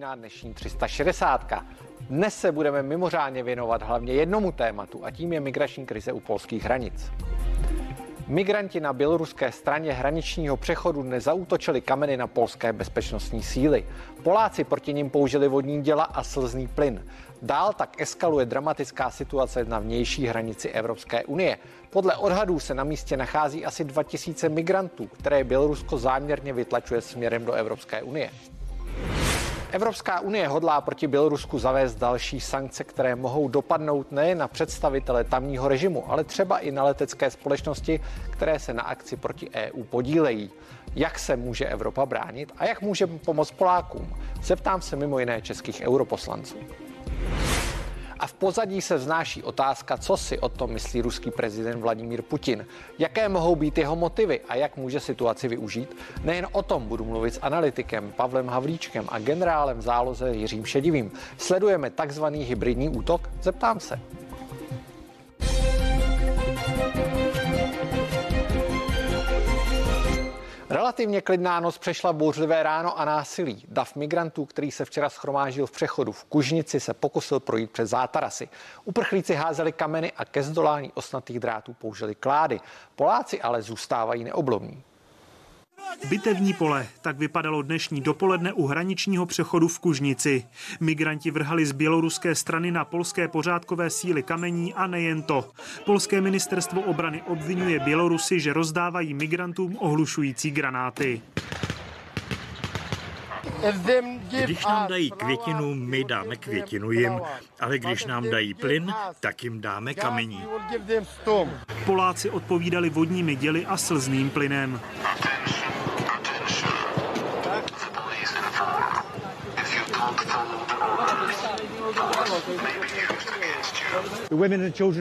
Na dnešní 360. Dnes se budeme mimořádně věnovat hlavně jednomu tématu a tím je migrační krize u polských hranic. Migranti na běloruské straně hraničního přechodu dnes zautočili kameny na polské bezpečnostní síly. Poláci proti nim použili vodní děla a slzný plyn. Dál tak eskaluje dramatická situace na vnější hranici Evropské unie. Podle odhadů se na místě nachází asi 2000 migrantů, které Bělorusko záměrně vytlačuje směrem do Evropské unie. Evropská unie hodlá proti Bělorusku zavést další sankce, které mohou dopadnout nejen na představitele tamního režimu, ale třeba i na letecké společnosti, které se na akci proti EU podílejí. Jak se může Evropa bránit a jak může pomoct Polákům? Zeptám se mimo jiné českých europoslanců. A v pozadí se vznáší otázka, co si o tom myslí ruský prezident Vladimír Putin. Jaké mohou být jeho motivy a jak může situaci využít? Nejen o tom budu mluvit s analytikem Pavlem Havlíčkem a generálem záloze Jiřím Šedivým. Sledujeme takzvaný hybridní útok? Zeptám se. Relativně klidná noc přešla bouřlivé ráno a násilí. Dav migrantů, který se včera schromážil v přechodu v Kužnici, se pokusil projít přes zátarasy. Uprchlíci házeli kameny a ke zdolání osnatých drátů použili klády. Poláci ale zůstávají neoblomní. Bitevní pole, tak vypadalo dnešní dopoledne u hraničního přechodu v Kužnici. Migranti vrhali z běloruské strany na polské pořádkové síly kamení a nejen to. Polské ministerstvo obrany obvinuje Bělorusy, že rozdávají migrantům ohlušující granáty. Když nám dají květinu, my dáme květinu jim, ale když nám dají plyn, tak jim dáme kamení. Poláci odpovídali vodními děly a slzným plynem.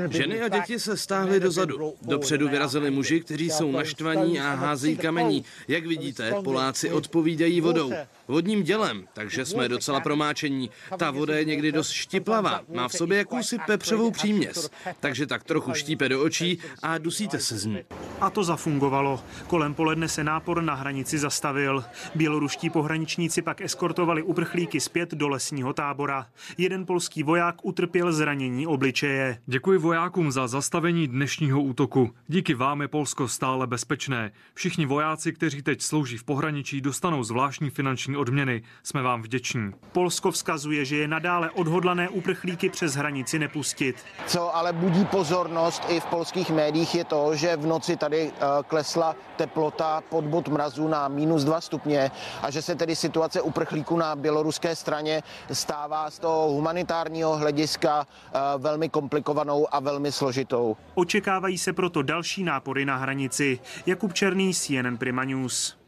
Ženy a děti se stáhly dozadu. Dopředu vyrazili muži, kteří jsou naštvaní a házejí kamení. Jak vidíte, Poláci odpovídají vodou. Vodním dělem, takže jsme docela promáčení. Ta voda je někdy dost štiplavá, má v sobě jakousi pepřovou příměs, takže tak trochu štípe do očí a dusíte se z ní. A to zafungovalo. Kolem poledne se nápor na hranici zastavil. Běloruští pohraničníci pak eskortovali uprchlíky zpět do lesního tábora. Jeden polský voják utrpěl zranění obličeje. Děkuji vojákům za zastavení dnešního útoku. Díky vám je Polsko stále bezpečné. Všichni vojáci, kteří teď slouží v pohraničí, dostanou zvláštní finanční odměny. Jsme vám vděční. Polsko vzkazuje, že je nadále odhodlané uprchlíky přes hranici nepustit. Co ale budí pozornost i v polských médiích je to, že v noci tady eh, klesla teplota pod bod mrazu na minus 2 stupně a že se tedy situace uprchlíků na běloruské straně stává z toho humanitárního hlediska eh, velmi komplikovanou a velmi složitou. Očekávají se proto další nápory na hranici. Jakub Černý, CNN Prima News.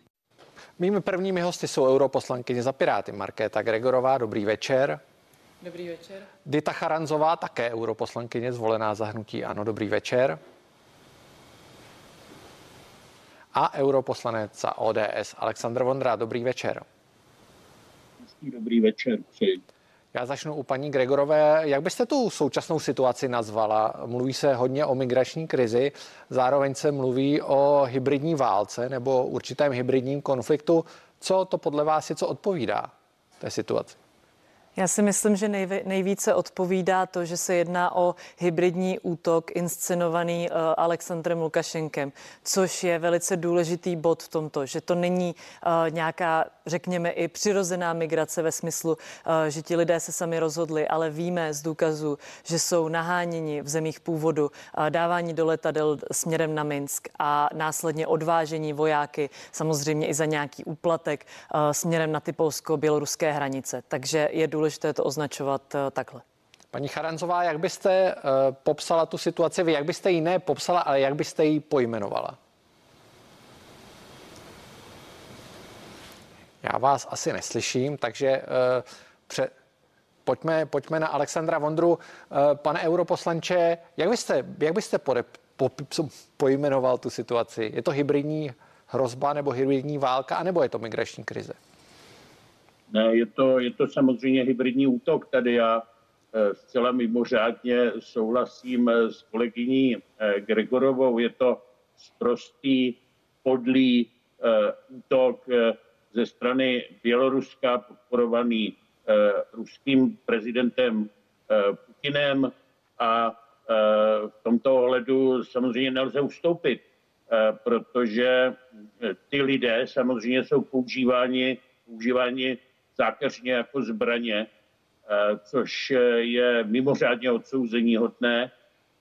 Mými prvními hosty jsou europoslankyně za Piráty Markéta Gregorová. Dobrý večer. Dobrý večer. Dita Charanzová, také europoslankyně zvolená za hnutí Ano. Dobrý večer. A europoslanec za ODS Aleksandr Vondra. Dobrý večer. Dobrý večer. Přeji. Já začnu u paní Gregorové. Jak byste tu současnou situaci nazvala? Mluví se hodně o migrační krizi, zároveň se mluví o hybridní válce nebo určitém hybridním konfliktu. Co to podle vás je, co odpovídá té situaci? Já si myslím, že nejvíce odpovídá to, že se jedná o hybridní útok inscenovaný uh, Alexandrem Lukašenkem, což je velice důležitý bod v tomto, že to není uh, nějaká, řekněme, i přirozená migrace ve smyslu, uh, že ti lidé se sami rozhodli, ale víme z důkazu, že jsou naháněni v zemích původu, dávání do letadel směrem na Minsk a následně odvážení vojáky, samozřejmě i za nějaký úplatek směrem na ty polsko-běloruské hranice. Takže je důležité důležité to označovat eh, takhle. Paní Charanzová, jak byste uh, popsala tu situaci vy? Jak byste ji ne popsala, ale jak byste ji pojmenovala? Já vás asi neslyším, takže uh, pře- pojďme, pojďme na Alexandra Vondru. Pane europoslanče, jak byste, jak byste pode- po- pojmenoval tu situaci? Je to hybridní hrozba nebo hybridní válka, anebo je to migrační krize? Ne, je to, je to samozřejmě hybridní útok. Tady já eh, zcela mimořádně souhlasím eh, s kolegyní eh, Gregorovou. Je to prostý, podlý útok ze strany Běloruska, podporovaný ruským prezidentem Putinem a v tomto ohledu samozřejmě nelze ustoupit, protože ty lidé samozřejmě jsou používáni, používáni zákeřně jako zbraně, což je mimořádně odsouzení hodné,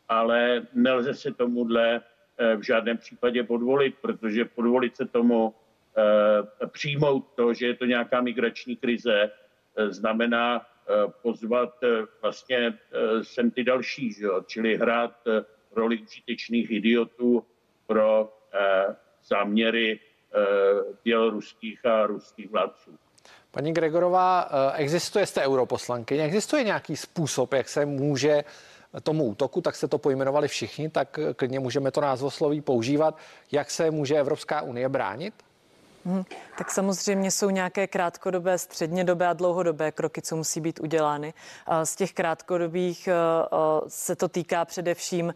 ale nelze se tomuhle v žádném případě podvolit, protože podvolit se tomu přijmout to, že je to nějaká migrační krize, znamená pozvat vlastně sem ty další, že jo? čili hrát roli užitečných idiotů pro záměry běloruských a ruských vládců. Paní Gregorová, existuje, jste europoslankyně, existuje nějaký způsob, jak se může tomu útoku, tak se to pojmenovali všichni, tak klidně můžeme to názvosloví používat. Jak se může Evropská unie bránit? Hmm, tak samozřejmě jsou nějaké krátkodobé, střednědobé a dlouhodobé kroky, co musí být udělány. Z těch krátkodobých e, e, se to týká především e,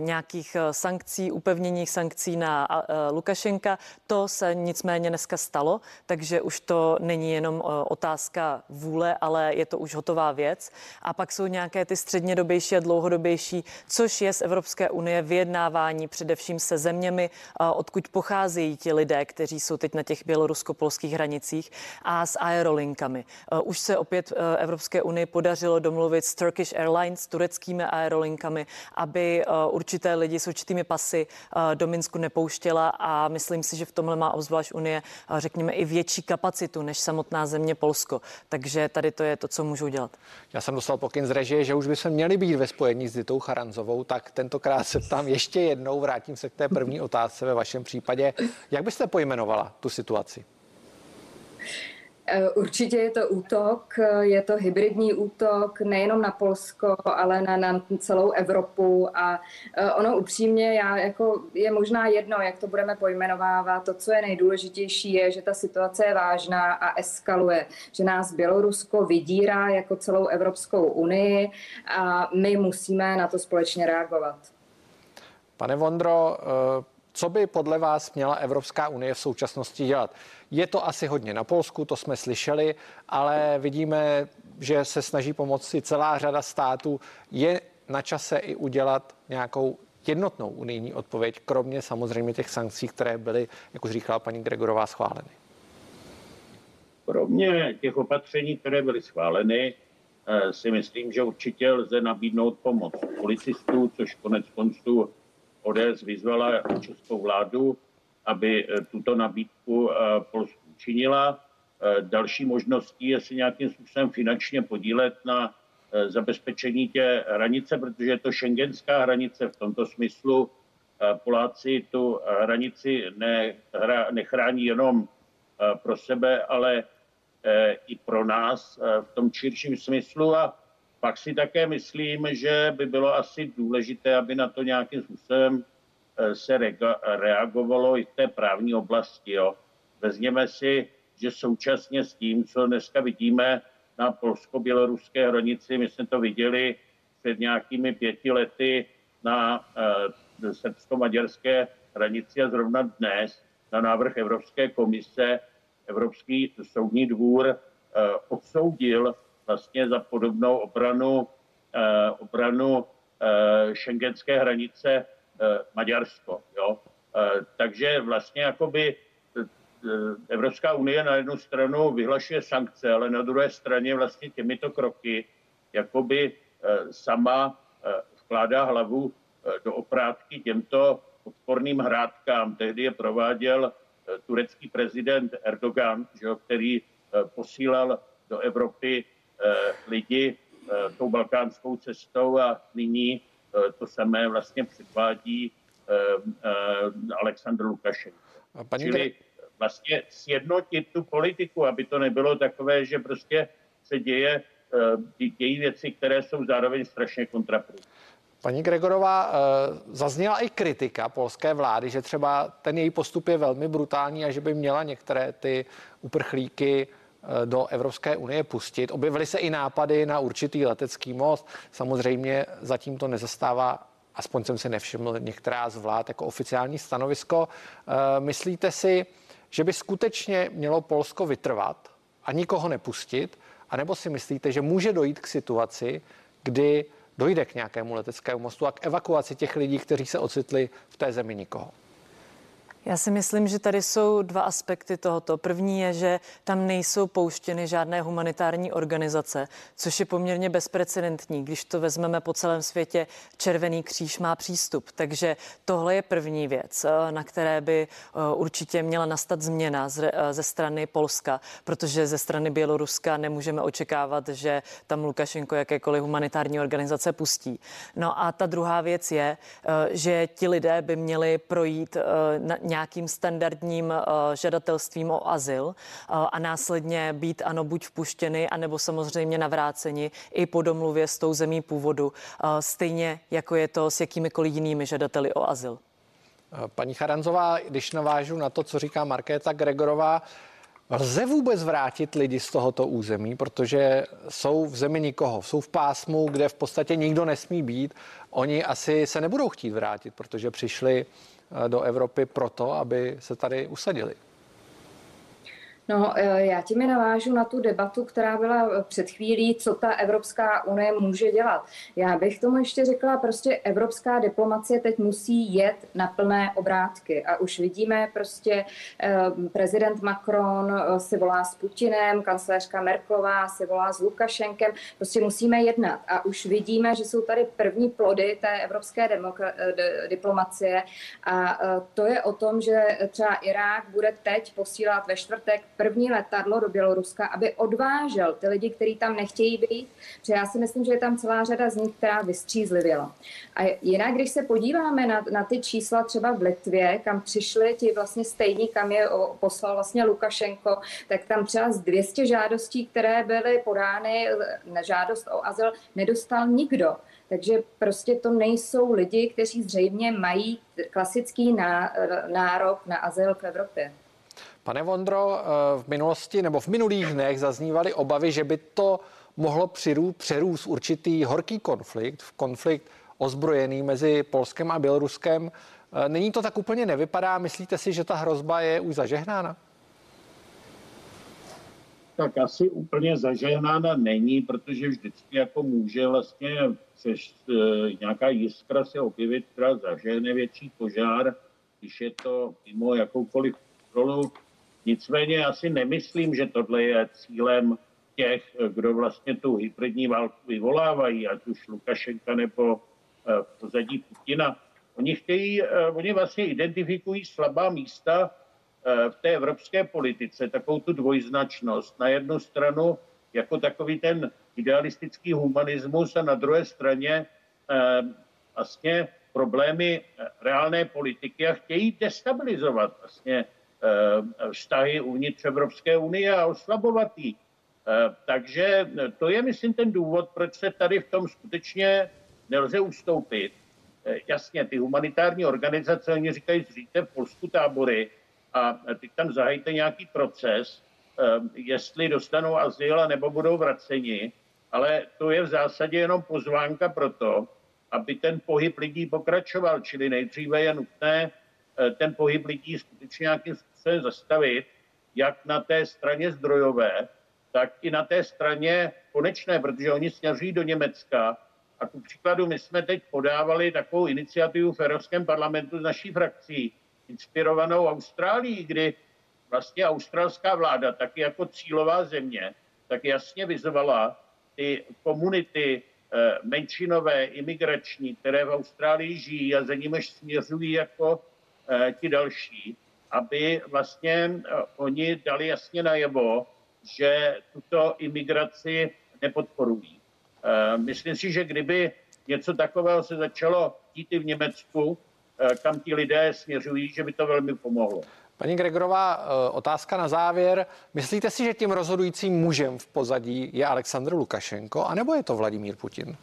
nějakých sankcí, upevnění sankcí na Lukašenka. To se nicméně dneska stalo, takže už to není jenom otázka vůle, ale je to už hotová věc. A pak jsou nějaké ty střednědobější a dlouhodobější, což je z Evropské unie vyjednávání především se zeměmi, odkud pocházejí ti lidé, kteří jsou teď na těch bělorusko-polských hranicích a s aerolinkami. Eh, už se opět eh, Evropské unii podařilo domluvit s Turkish Airlines, s tureckými aerolinkami, aby eh, určité lidi s určitými pasy do Minsku nepouštěla a myslím si, že v tomhle má obzvlášť Unie, řekněme, i větší kapacitu než samotná země Polsko. Takže tady to je to, co můžu dělat. Já jsem dostal pokyn z režie, že už bychom měli být ve spojení s Ditou Charanzovou, tak tentokrát se ptám ještě jednou, vrátím se k té první otázce ve vašem případě. Jak byste pojmenovala tu situaci? Eh, určitě je to útok, je to hybridní útok nejenom na Polsko, ale na, na celou Evropu a eh, ono upřímně já jako je možná jedno, jak to budeme pojmenovávat. To, co je nejdůležitější, je, že ta situace je vážná a eskaluje, že nás Bělorusko vydírá jako celou Evropskou unii a my musíme na to společně reagovat. Pane Vondro, eh, co by podle vás měla Evropská unie v současnosti dělat? Je to asi hodně na Polsku, to jsme slyšeli, ale vidíme, že se snaží pomoci celá řada států. Je na čase i udělat nějakou jednotnou unijní odpověď, kromě samozřejmě těch sankcí, které byly, jak už říkala paní Gregorová, schváleny? Kromě těch opatření, které byly schváleny, eh, si myslím, že určitě lze nabídnout pomoc policistů, což konec konců ODS vyzvala českou vládu, aby eh, tuto nabídku eh, Polsku učinila. Eh, další možností je si nějakým způsobem finančně podílet na zabezpečení té hranice, protože je to šengenská hranice. V tomto smyslu Poláci tu hranici nechrání jenom pro sebe, ale i pro nás v tom širším smyslu. A pak si také myslím, že by bylo asi důležité, aby na to nějakým způsobem eh, se reagovalo i v té právní oblasti. Jo. Vezměme si, že současně s tím, co dneska vidíme na polsko-běloruské hranici, my jsme to viděli před nějakými pěti lety na uh, srbsko-maďarské hranici a zrovna dnes na návrh Evropské komise Evropský soudní dvůr uh, odsoudil vlastně za podobnou obranu, eh, obranu šengenské eh, hranice eh, Maďarsko. Jo? Takže vlastně jakoby Evropská unie na jednu stranu vyhlašuje sankce, ale na druhé straně vlastně těmito kroky jakoby sama vkládá hlavu do oprátky těmto odporným hrádkám. Tehdy je prováděl turecký prezident Erdogan, že, který posílal do Evropy lidi eh, tou balkánskou cestou a nyní eh, to samé vlastně předvádí Aleksandr Lukašenko. Paní Čili vlastně sjednotit tu politiku, aby to nebylo takové, že prostě se děje, dějí věci, které jsou zároveň strašně kontraproduktivní. Paní Gregorová, zazněla i kritika polské vlády, že třeba ten její postup je velmi brutální a že by měla některé ty uprchlíky Eh, do Evropské unie pustit. Objevily se i nápady na určitý letecký most. Samozřejmě zatím to nezastává aspoň jsem si nevšiml některá z vlád jako oficiální stanovisko. Eh, myslíte si, že by skutečně mělo Polsko vytrvat a nikoho nepustit, A nebo si myslíte, že může dojít k situaci, kdy dojde k nějakému leteckému mostu a k evakuaci těch lidí, kteří se ocitli v té zemi nikoho? Já si myslím, že tady jsou dva aspekty tohoto. První je, že tam nejsou pouštěny žádné humanitární organizace, což je poměrně bezprecedentní. Když to vezmeme po celém světě, Červený kříž má přístup. Takže tohle je první věc, eh, na které by eh, určitě měla nastat změna eh, ze strany Polska, protože ze strany Běloruska nemůžeme očekávat, že tam Lukašenko jakékoliv humanitární organizace pustí. No a ta druhá věc je, že ti lidé by měli projít na nějakým standardním uh, žadatelstvím o azyl uh, a následně být ano buď vpuštěny, anebo samozřejmě navráceni i po domluvě s tou zemí původu, uh, stejně jako je to s jakýmikoliv jinými žadateli o azyl. Paní Charanzová, když navážu na to, co říká Markéta Gregorová, Lze vůbec vrátit lidi z tohoto území, protože jsou v zemi nikoho, jsou v pásmu, kde v podstatě nikdo nesmí být. Oni asi se nebudou chtít vrátit, protože přišli Eh, do Evropy proto, aby se tady usadili. No, eh, já tím navážu na tu debatu, která byla eh, před chvílí, co ta Evropská unie může dělat. Já bych tomu ještě řekla, prostě evropská diplomacie teď musí jet na plné obrátky. A už vidíme prostě eh, prezident Macron si volá s Putinem, kancelářka Merklová si volá s Lukašenkem, prostě musíme jednat. A už vidíme, že jsou tady první plody té evropské demokra- diplomacie. A to je o tom, že třeba Irák bude teď posílat ve čtvrtek první letadlo do Běloruska, aby odvážel ty lidi, kteří tam nechtějí být, protože já si myslím, že je tam celá řada z nich, která vystřízlivěla. A jinak, když se podíváme na, na ty čísla třeba v Litvě, kam přišli ti vlastně stejní, kam je poslal vlastně Lukašenko, tak tam třeba z 200 žádostí, které byly podány na žádost o azyl, nedostal nikdo. Takže prostě to nejsou lidi, kteří zřejmě mají klasický nárok na azyl v Evropě. Pane Vondro, eh, v minulosti nebo v minulých dnech zaznívaly obavy, že by to mohlo přerůst určitý horký konflikt, konflikt ozbrojený mezi Polskem a Běloruskem. Eh, není to tak úplně nevypadá? Myslíte si, že ta hrozba je už zažehnána? Tak asi úplně zažehnána není, protože vždycky jako může vlastně přes e, nějaká jiskra se objevit, která zažehne větší požár, když je to mimo jakoukoliv kontrolu Nicméně já si nemyslím, že tohle je cílem těch, kdo vlastně tu hybridní válku vyvolávají, ať už Lukašenka nebo eh, pozadí Putina. Oni chtějí, eh, oni vlastně identifikují slabá místa eh, v té evropské politice, takovou tu dvojznačnost. Na jednu stranu jako takový ten idealistický humanismus a na druhé straně vlastně problémy reálné politiky a chtějí destabilizovat vlastně vztahy uvnitř Evropské unie a oslabovat ji. Eh, takže to je, myslím, ten důvod, proč se tady v tom skutečně nelze ustoupit. Eh, jasně, ty humanitární organizace, oni říkají, zříte v Polsku tábory a teď tam zahajte nějaký proces, jestli dostanou azyl nebo budou vraceni, ale to je v zásadě jenom pozvánka pro to, aby ten pohyb lidí pokračoval, čili nejdříve je nutné Eh, ten pohyb lidí skutečně nějakým způsobem zastavit, jak na té straně zdrojové, tak i na té straně konečné, protože oni směřují do Německa. A ku příkladu my jsme teď podávali takovou iniciativu v Evropském parlamentu z naší frakcí, inspirovanou Austrálií, kdy vlastně australská vláda, taky jako cílová země, tak jasně vyzvala ty komunity eh, menšinové, imigrační, které v Austrálii žijí a za nimiž směřují jako Eh, ti další, aby vlastně eh, oni dali jasně najevo, že tuto imigraci nepodporují. Eh, myslím si, že kdyby něco takového se začalo dít i v Německu, kam ti lidé směřují, že by to velmi pomohlo. Paní Gregorová, otázka na závěr. Myslíte si, že tím rozhodujícím mužem v pozadí je Aleksandr Lukašenko, anebo je to Vladimír Putin?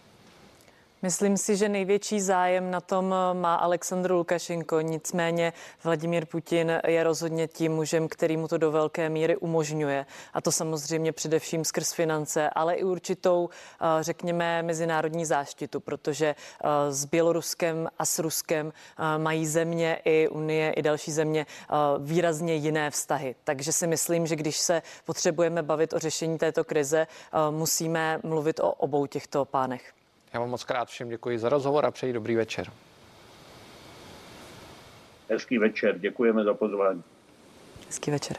Myslím si, že největší zájem na tom má Aleksandr Lukašenko, nicméně Vladimír Putin je rozhodně tím mužem, který mu to do velké míry umožňuje. A to samozřejmě především skrz finance, ale i určitou, eh, řekněme, mezinárodní záštitu, protože eh, s Běloruskem a s Ruskem eh, mají země i Unie, i další země výrazně jiné vztahy. Takže si myslím, že když se potřebujeme bavit o řešení této krize, musíme mluvit o obou těchto pánech. Já vám moc krát všem děkuji za rozhovor a přeji dobrý večer. Hezký večer, děkujeme za pozvání. Hezký večer.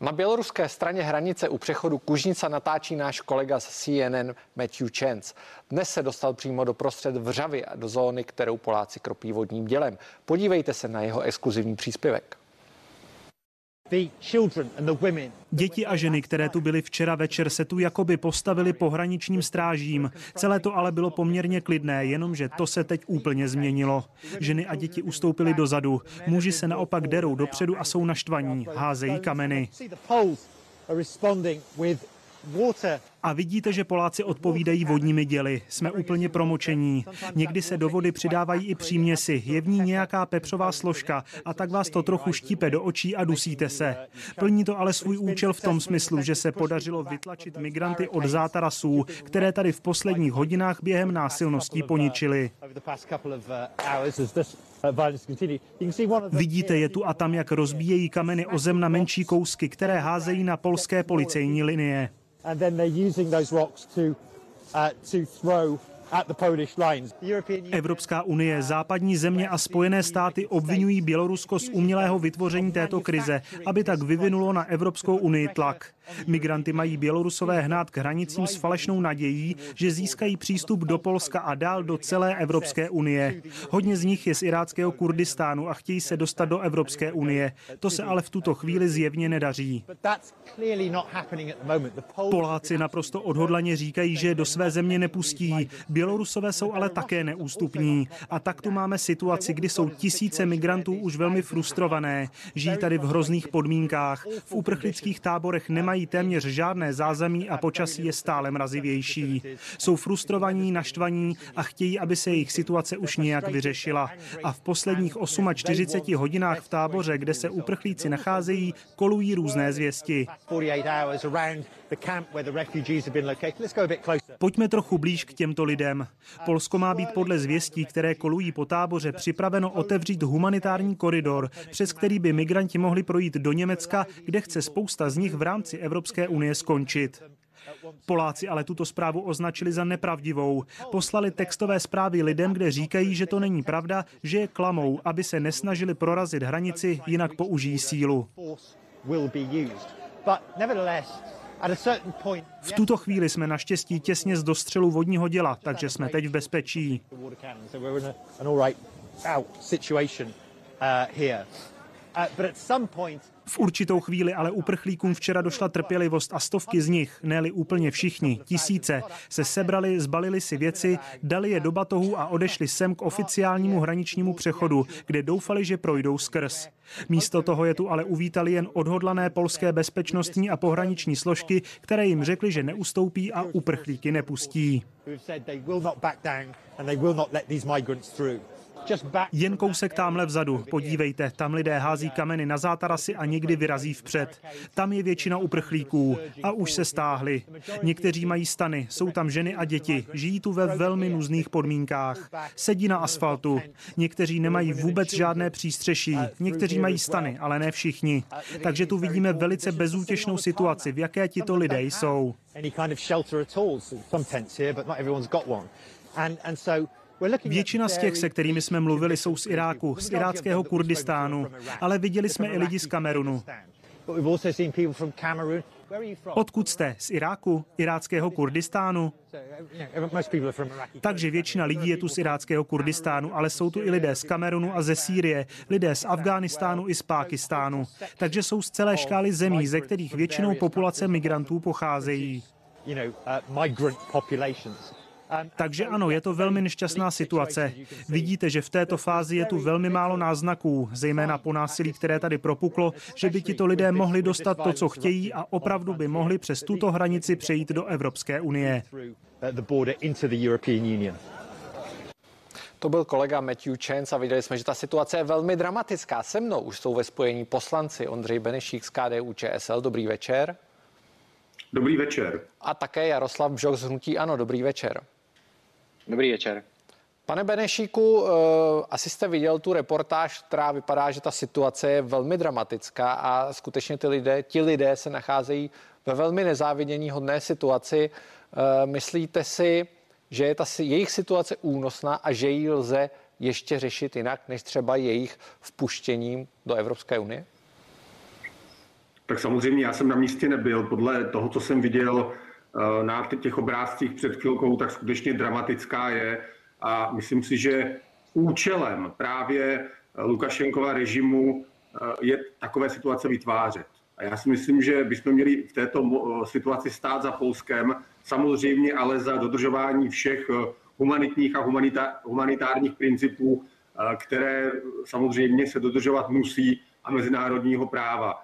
Na běloruské straně hranice u přechodu Kužnica natáčí náš kolega z CNN Matthew Chance. Dnes se dostal přímo do prostřed Vřavy a do zóny, kterou Poláci kropí vodním dělem. Podívejte se na jeho exkluzivní příspěvek. Děti a ženy, které tu byly včera večer, se tu jakoby postavili pohraničním strážím. Celé to ale bylo poměrně klidné, jenomže to se teď úplně změnilo. Ženy a děti ustoupily dozadu. Muži se naopak derou dopředu a jsou naštvaní, házejí kameny. A vidíte, že Poláci odpovídají vodními děly. Jsme úplně promočení. Někdy se do vody přidávají i příměsi. Je v ní nějaká pepřová složka a tak vás to trochu štípe do očí a dusíte se. Plní to ale svůj účel v tom smyslu, že se podařilo vytlačit migranty od zátarasů, které tady v posledních hodinách během násilností poničili. Vidíte je tu a tam, jak rozbíjejí kameny o zem na menší kousky, které házejí na polské policejní linie and then they're using those rocks to, uh, to throw Evropská unie, západní země a Spojené státy obvinují Bělorusko z umělého vytvoření této krize, aby tak vyvinulo na Evropskou unii tlak. Migranty mají Bělorusové hnát k hranicím s falešnou nadějí, že získají přístup do Polska a dál do celé Evropské unie. Hodně z nich je z iráckého Kurdistánu a chtějí se dostat do Evropské unie. To se ale v tuto chvíli zjevně nedaří. Poláci naprosto odhodlaně říkají, že do své země nepustí. Bělorusové jsou ale také neústupní. A tak tu máme situaci, kdy jsou tisíce migrantů už velmi frustrované. Žijí tady v hrozných podmínkách. V uprchlických táborech nemají téměř žádné zázemí a počasí je stále mrazivější. Jsou frustrovaní, naštvaní a chtějí, aby se jejich situace už nějak vyřešila. A v posledních 48 hodinách v táboře, kde se uprchlíci nacházejí, kolují různé zvěsti. Pojďme trochu blíž k těmto lidem. Polsko má být podle zvěstí, které kolují po táboře, připraveno otevřít humanitární koridor, přes který by migranti mohli projít do Německa, kde chce spousta z nich v rámci Evropské unie skončit. Poláci ale tuto zprávu označili za nepravdivou. Poslali textové zprávy lidem, kde říkají, že to není pravda, že je klamou, aby se nesnažili prorazit hranici, jinak použijí sílu. V tuto chvíli jsme naštěstí těsně z dostřelu vodního děla, takže jsme teď v bezpečí. V určitou chvíli ale uprchlíkům včera došla trpělivost a stovky z nich, ne úplně všichni, tisíce, se sebrali, zbalili si věci, dali je do batohů a odešli sem k oficiálnímu hraničnímu přechodu, kde doufali, že projdou skrz. Místo toho je tu ale uvítali jen odhodlané polské bezpečnostní a pohraniční složky, které jim řekli, že neustoupí a uprchlíky nepustí. Jen kousek tamhle vzadu, podívejte, tam lidé hází kameny na zátarasy a někdy vyrazí vpřed. Tam je většina uprchlíků a už se stáhli. Někteří mají stany, jsou tam ženy a děti, žijí tu ve velmi nuzných podmínkách. Sedí na asfaltu. Někteří nemají vůbec žádné přístřeší, někteří mají stany, ale ne všichni. Takže tu vidíme velice bezútěšnou situaci, v jaké tito lidé jsou. Většina z těch, se kterými jsme mluvili, jsou z Iráku, z iráckého Kurdistánu, ale viděli jsme i lidi z Kamerunu. Odkud jste? Z Iráku? Iráckého Kurdistánu? Takže většina lidí je tu z iráckého Kurdistánu, ale jsou tu i lidé z Kamerunu a ze Sýrie, lidé z Afghánistánu i z Pákistánu. Takže jsou z celé škály zemí, ze kterých většinou populace migrantů pocházejí. Takže ano, je to velmi nešťastná situace. Vidíte, že v této fázi je tu velmi málo náznaků, zejména po násilí, které tady propuklo, že by tito lidé mohli dostat to, co chtějí a opravdu by mohli přes tuto hranici přejít do Evropské unie. To byl kolega Matthew Chance a viděli jsme, že ta situace je velmi dramatická. Se mnou už jsou ve spojení poslanci Ondřej Benešík z KDU ČSL. Dobrý večer. Dobrý večer. A také Jaroslav Bžoch z Hnutí Ano. Dobrý večer. Dobrý večer. Pane Benešíku, eh, asi jste viděl tu reportáž, která vypadá, že ta situace je velmi dramatická a skutečně ty lidé, ti lidé se nacházejí ve velmi nezávidění hodné situaci. Eh, myslíte si, že je ta jejich situace únosná a že ji lze ještě řešit jinak, než třeba jejich vpuštěním do Evropské unie? Tak samozřejmě já jsem na místě nebyl. Podle toho, co jsem viděl na těch obrázcích před chvilkou, tak skutečně dramatická je. A myslím si, že účelem právě Lukašenkova režimu eh, je takové situace vytvářet. A já si myslím, že bychom měli v této situaci stát za Polskem, samozřejmě ale za dodržování všech eh, humanitních a humanitárních principů, eh, které samozřejmě se dodržovat musí a mezinárodního práva.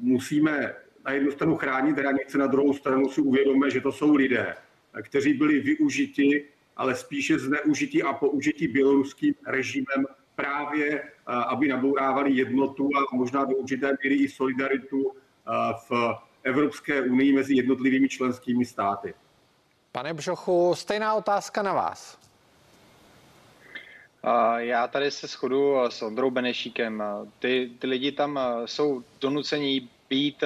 Musíme na jednu stranu chránit hranice, na druhou stranu si uvědomíme, že to jsou lidé, kteří byli využiti ale spíše zneužití a použití běloruským režimem právě, eh, aby nabourávali jednotu a možná do určité míry i solidaritu eh, v Evropské unii mezi jednotlivými členskými státy. Pane Bžochu, stejná otázka na vás. Já tady se shodu s Ondrou Benešíkem. Ty, ty lidi tam jsou donucení být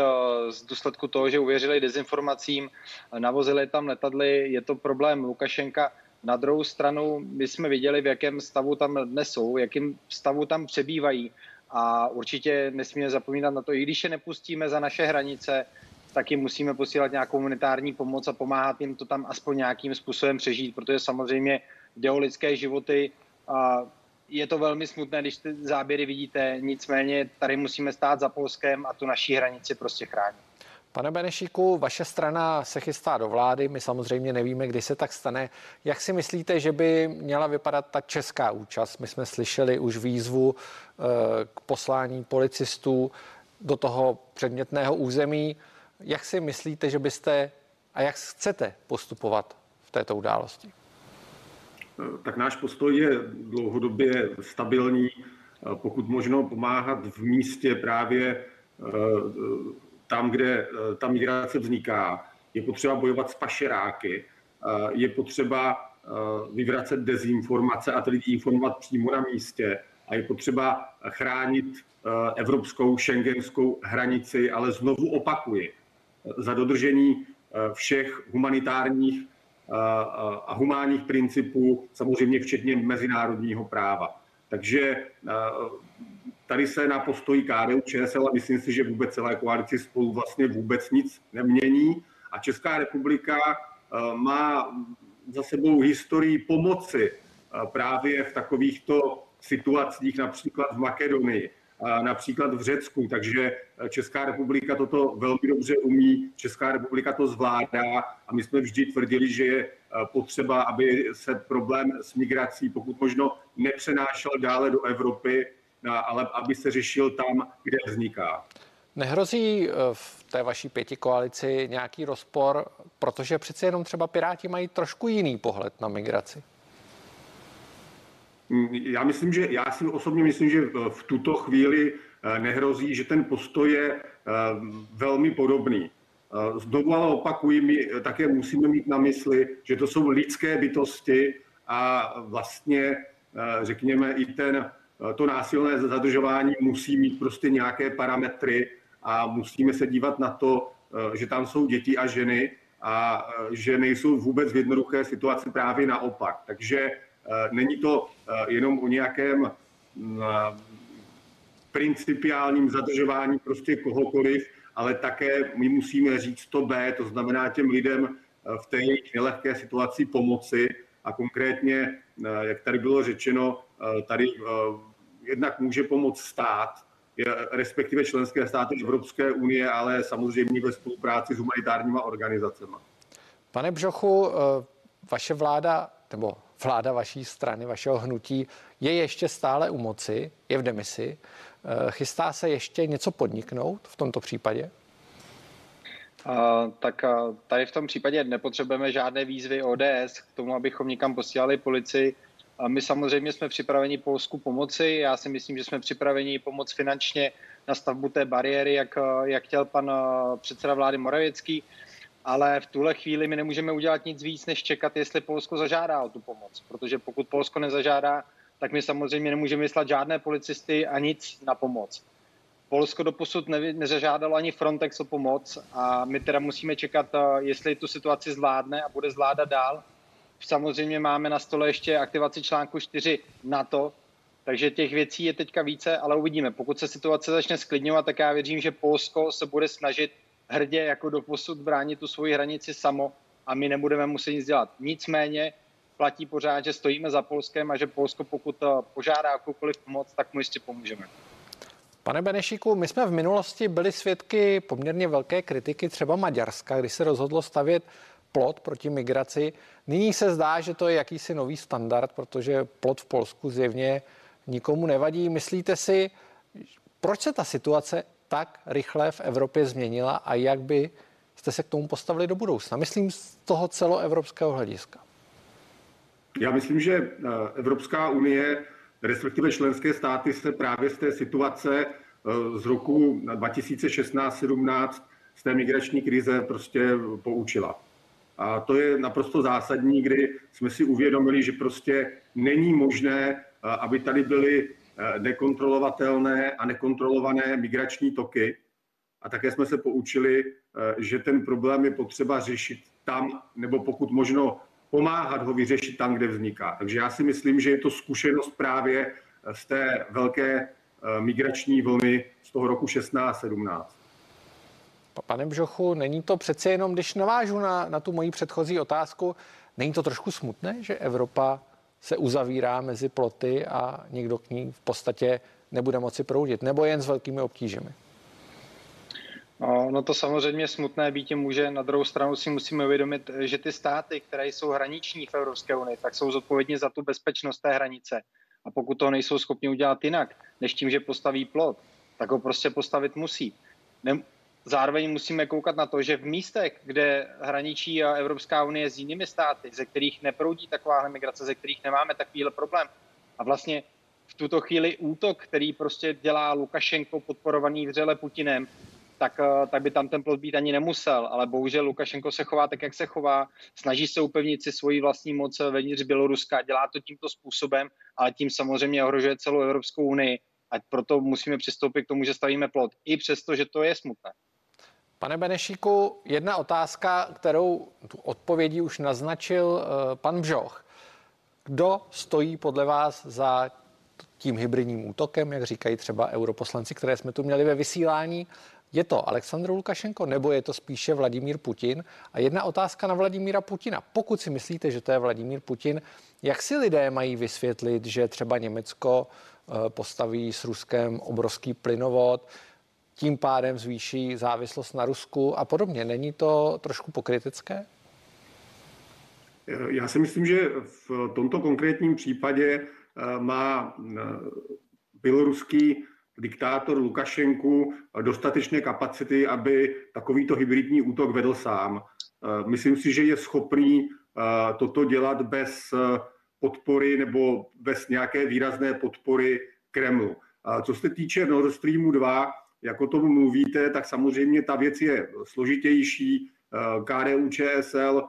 z důsledku toho, že uvěřili dezinformacím, navozili tam letadly, je to problém Lukašenka. Na druhou stranu, my jsme viděli, v jakém stavu tam dnes jsou, v jakém stavu tam přebývají a určitě nesmíme zapomínat na to, i když je nepustíme za naše hranice, tak jim musíme posílat nějakou humanitární pomoc a pomáhat jim to tam aspoň nějakým způsobem přežít, protože samozřejmě jde o lidské životy a je to velmi smutné, když ty záběry vidíte, nicméně tady musíme stát za Polskem a tu naší hranici prostě chránit. Pane Benešíku, vaše strana se chystá do vlády, my samozřejmě nevíme, kdy se tak stane. Jak si myslíte, že by měla vypadat ta česká účast? My jsme slyšeli už výzvu eh, k poslání policistů do toho předmětného území. Jak si myslíte, že byste a jak chcete postupovat v této události? Tak náš postoj je dlouhodobě stabilní, pokud možno pomáhat v místě právě eh, tam, kde eh, ta migrace vzniká. Je potřeba bojovat s pašeráky, eh, je potřeba vyvracet dezinformace a tedy informovat přímo na místě a je potřeba chránit evropskou šengenskou hranici, ale znovu opakuji, za dodržení všech humanitárních a humánních principů, samozřejmě včetně mezinárodního práva. Takže Tady se na postoji KDU ČSL a myslím si, že vůbec celé koalici spolu vlastně vůbec nic nemění. A Česká republika má za sebou historii pomoci právě v takovýchto situacích, například v Makedonii, například v Řecku. Takže eh, Česká republika toto velmi dobře umí, Česká republika to zvládá a my jsme vždy tvrdili, že je potřeba, aby se problém s migrací pokud možno nepřenášel dále do Evropy, ale aby se řešil tam, kde vzniká. Nehrozí eh, v té vaší pěti koalici nějaký rozpor, protože přece jenom třeba Piráti mají trošku jiný pohled na migraci? Mm, já myslím, že já si osobně myslím, že v tuto chvíli eh, nehrozí, že ten postoj je eh, velmi podobný. Znovu ale opakuji, my také musíme mít na mysli, že to jsou lidské bytosti a vlastně, řekněme, i ten Eh, to násilné zadržování musí mít prostě nějaké parametry a musíme se dívat na to, eh, že tam jsou děti a ženy a eh, že nejsou vůbec v jednoduché situaci právě naopak. Takže není to jenom o nějakém mm, principiálním zadržování prostě kohokoliv, ale také my musíme říct to B, to znamená těm lidem v té nelehké situaci pomoci a konkrétně, jak tady bylo řečeno, tady jednak může pomoct stát, respektive členské státy Evropské unie, ale samozřejmě ve spolupráci s humanitárníma organizacemi. Pane Bžochu, eh, vaše vláda, nebo vláda vaší strany, vašeho hnutí, je ještě stále u moci, je v demisi. Eh, chystá se ještě něco podniknout v tomto případě? Uh, tak uh, tady v tom případě nepotřebujeme žádné výzvy ODS k tomu, abychom někam posílali policii. My samozřejmě jsme připraveni Polsku pomoci. Já si myslím, že jsme připraveni pomoct finančně na stavbu té bariéry, jak, jak chtěl pan předseda vlády Moravěcký. Ale v tuhle chvíli my nemůžeme udělat nic víc, než čekat, jestli Polsko zažádá o tu pomoc. Protože pokud Polsko nezažádá, tak my samozřejmě nemůžeme vyslat žádné policisty a nic na pomoc. Polsko doposud ne, nezažádalo ani Frontex o pomoc a my teda musíme čekat, eh, jestli tu situaci zvládne a bude zvládat dál. Samozřejmě máme na stole ještě aktivaci článku 4 NATO, takže těch věcí je teďka více, ale uvidíme. Pokud se situace začne sklidňovat, tak já věřím, že Polsko se bude snažit hrdě jako do posud bránit tu svoji hranici samo a my nebudeme muset nic dělat. Nicméně platí pořád, že stojíme za Polskem a že Polsko, pokud eh, požádá jakoukoliv pomoc, tak mu jistě pomůžeme. Pane Benešíku, my jsme v minulosti byli svědky poměrně velké kritiky třeba Maďarska, kdy se rozhodlo stavět plot proti migraci. Nyní se zdá, že to je jakýsi nový standard, protože plot v Polsku zjevně nikomu nevadí. Myslíte si, proč se ta situace tak rychle v Evropě změnila a jak by jste se k tomu postavili do budoucna? Myslím z toho celoevropského hlediska. Já myslím, že eh, Evropská unie, respektive členské státy se právě z té situace eh, z roku 2016-17 z té migrační krize prostě poučila. A to je naprosto zásadní, kdy jsme si uvědomili, že prostě není možné, eh, aby tady byly nekontrolovatelné a nekontrolované migrační toky. A také jsme se poučili, že ten problém je potřeba řešit tam, nebo pokud možno pomáhat ho vyřešit tam, kde vzniká. Takže já si myslím, že je to zkušenost právě z té velké eh, migrační vlny z toho roku 16-17. Pane Bžochu, není to přece jenom, když navážu na, na tu moji předchozí otázku, není to trošku smutné, že Evropa se uzavírá mezi ploty a nikdo k ní v podstatě nebude moci proudit, nebo jen s velkými obtížemi? No, no to samozřejmě smutné být může. Na druhou stranu si musíme uvědomit, že ty státy, které jsou hraniční v Evropské unii, tak jsou zodpovědní za tu bezpečnost té hranice. A pokud to nejsou schopni udělat jinak, než tím, že postaví plot, tak ho prostě postavit musí. Zároveň musíme koukat na to, že v místech, kde hraničí Evropská unie s jinými státy, ze kterých neproudí taková migrace, ze kterých nemáme takovýhle problém, a vlastně v tuto chvíli útok, který prostě dělá Lukašenko podporovaný vřele Putinem, tak, eh, tak by tam ten plot být ani nemusel. Ale bohužel Lukašenko se chová tak, jak se chová, snaží se upevnit si svoji vlastní moc vevnitř Běloruska, dělá to tímto způsobem, ale tím samozřejmě ohrožuje celou Evropskou unii. A proto musíme přistoupit k tomu, že stavíme plot. I přesto, že to je smutné. Pane Benešíku, jedna otázka, kterou tu odpovědí už naznačil uh, pan Bžoch. Kdo stojí podle vás za tím hybridním útokem, jak říkají třeba europoslanci, které jsme tu měli ve vysílání? Je to Aleksandr Lukašenko nebo je to spíše Vladimír Putin? A jedna otázka na Vladimíra Putina. Pokud si myslíte, že to je Vladimír Putin, jak si lidé mají vysvětlit, že třeba Německo eh, postaví s Ruskem obrovský plynovod, tím pádem zvýší závislost na Rusku a podobně. Není to trošku pokrytecké? Já si myslím, že v tomto konkrétním případě eh, má eh, běloruský diktátor Lukašenku dostatečné kapacity, aby takovýto hybridní útok vedl sám. Eh, myslím si, že je schopný eh, toto dělat bez eh, podpory nebo bez nějaké výrazné podpory Kremlu. Co se týče Nord Streamu 2, jak o tom mluvíte, tak samozřejmě ta věc je složitější. KDU ČSL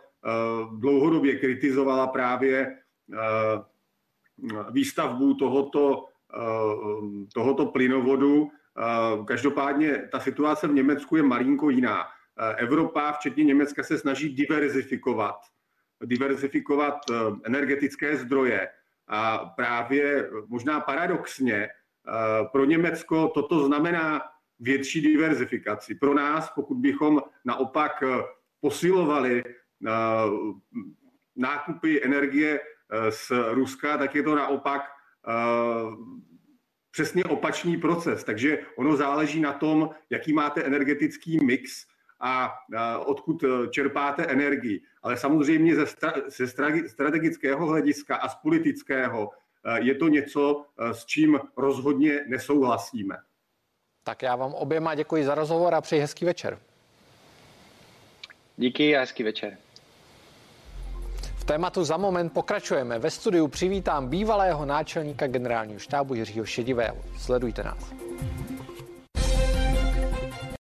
dlouhodobě kritizovala právě výstavbu tohoto Eh, tohoto plynovodu. Eh, každopádně ta situace v Německu je malinko jiná. Eh, Evropa, včetně Německa, se snaží diverzifikovat, diverzifikovat energetické zdroje. A právě možná paradoxně pro Německo toto znamená větší diverzifikaci. Pro nás, pokud bychom naopak posilovali nákupy energie z Ruska, tak je to naopak Eh, přesně opačný proces. Takže ono záleží na tom, jaký máte energetický mix a odkud eh, čerpáte energii. Ale samozřejmě ze, strategického hlediska a z politického eh, je to něco, s čím rozhodně nesouhlasíme. Tak já vám oběma děkuji za rozhovor a přeji hezký večer. Díky a hezký večer tématu za moment pokračujeme. Ve studiu přivítám bývalého náčelníka generálního štábu Jiřího Šedivého. Sledujte nás.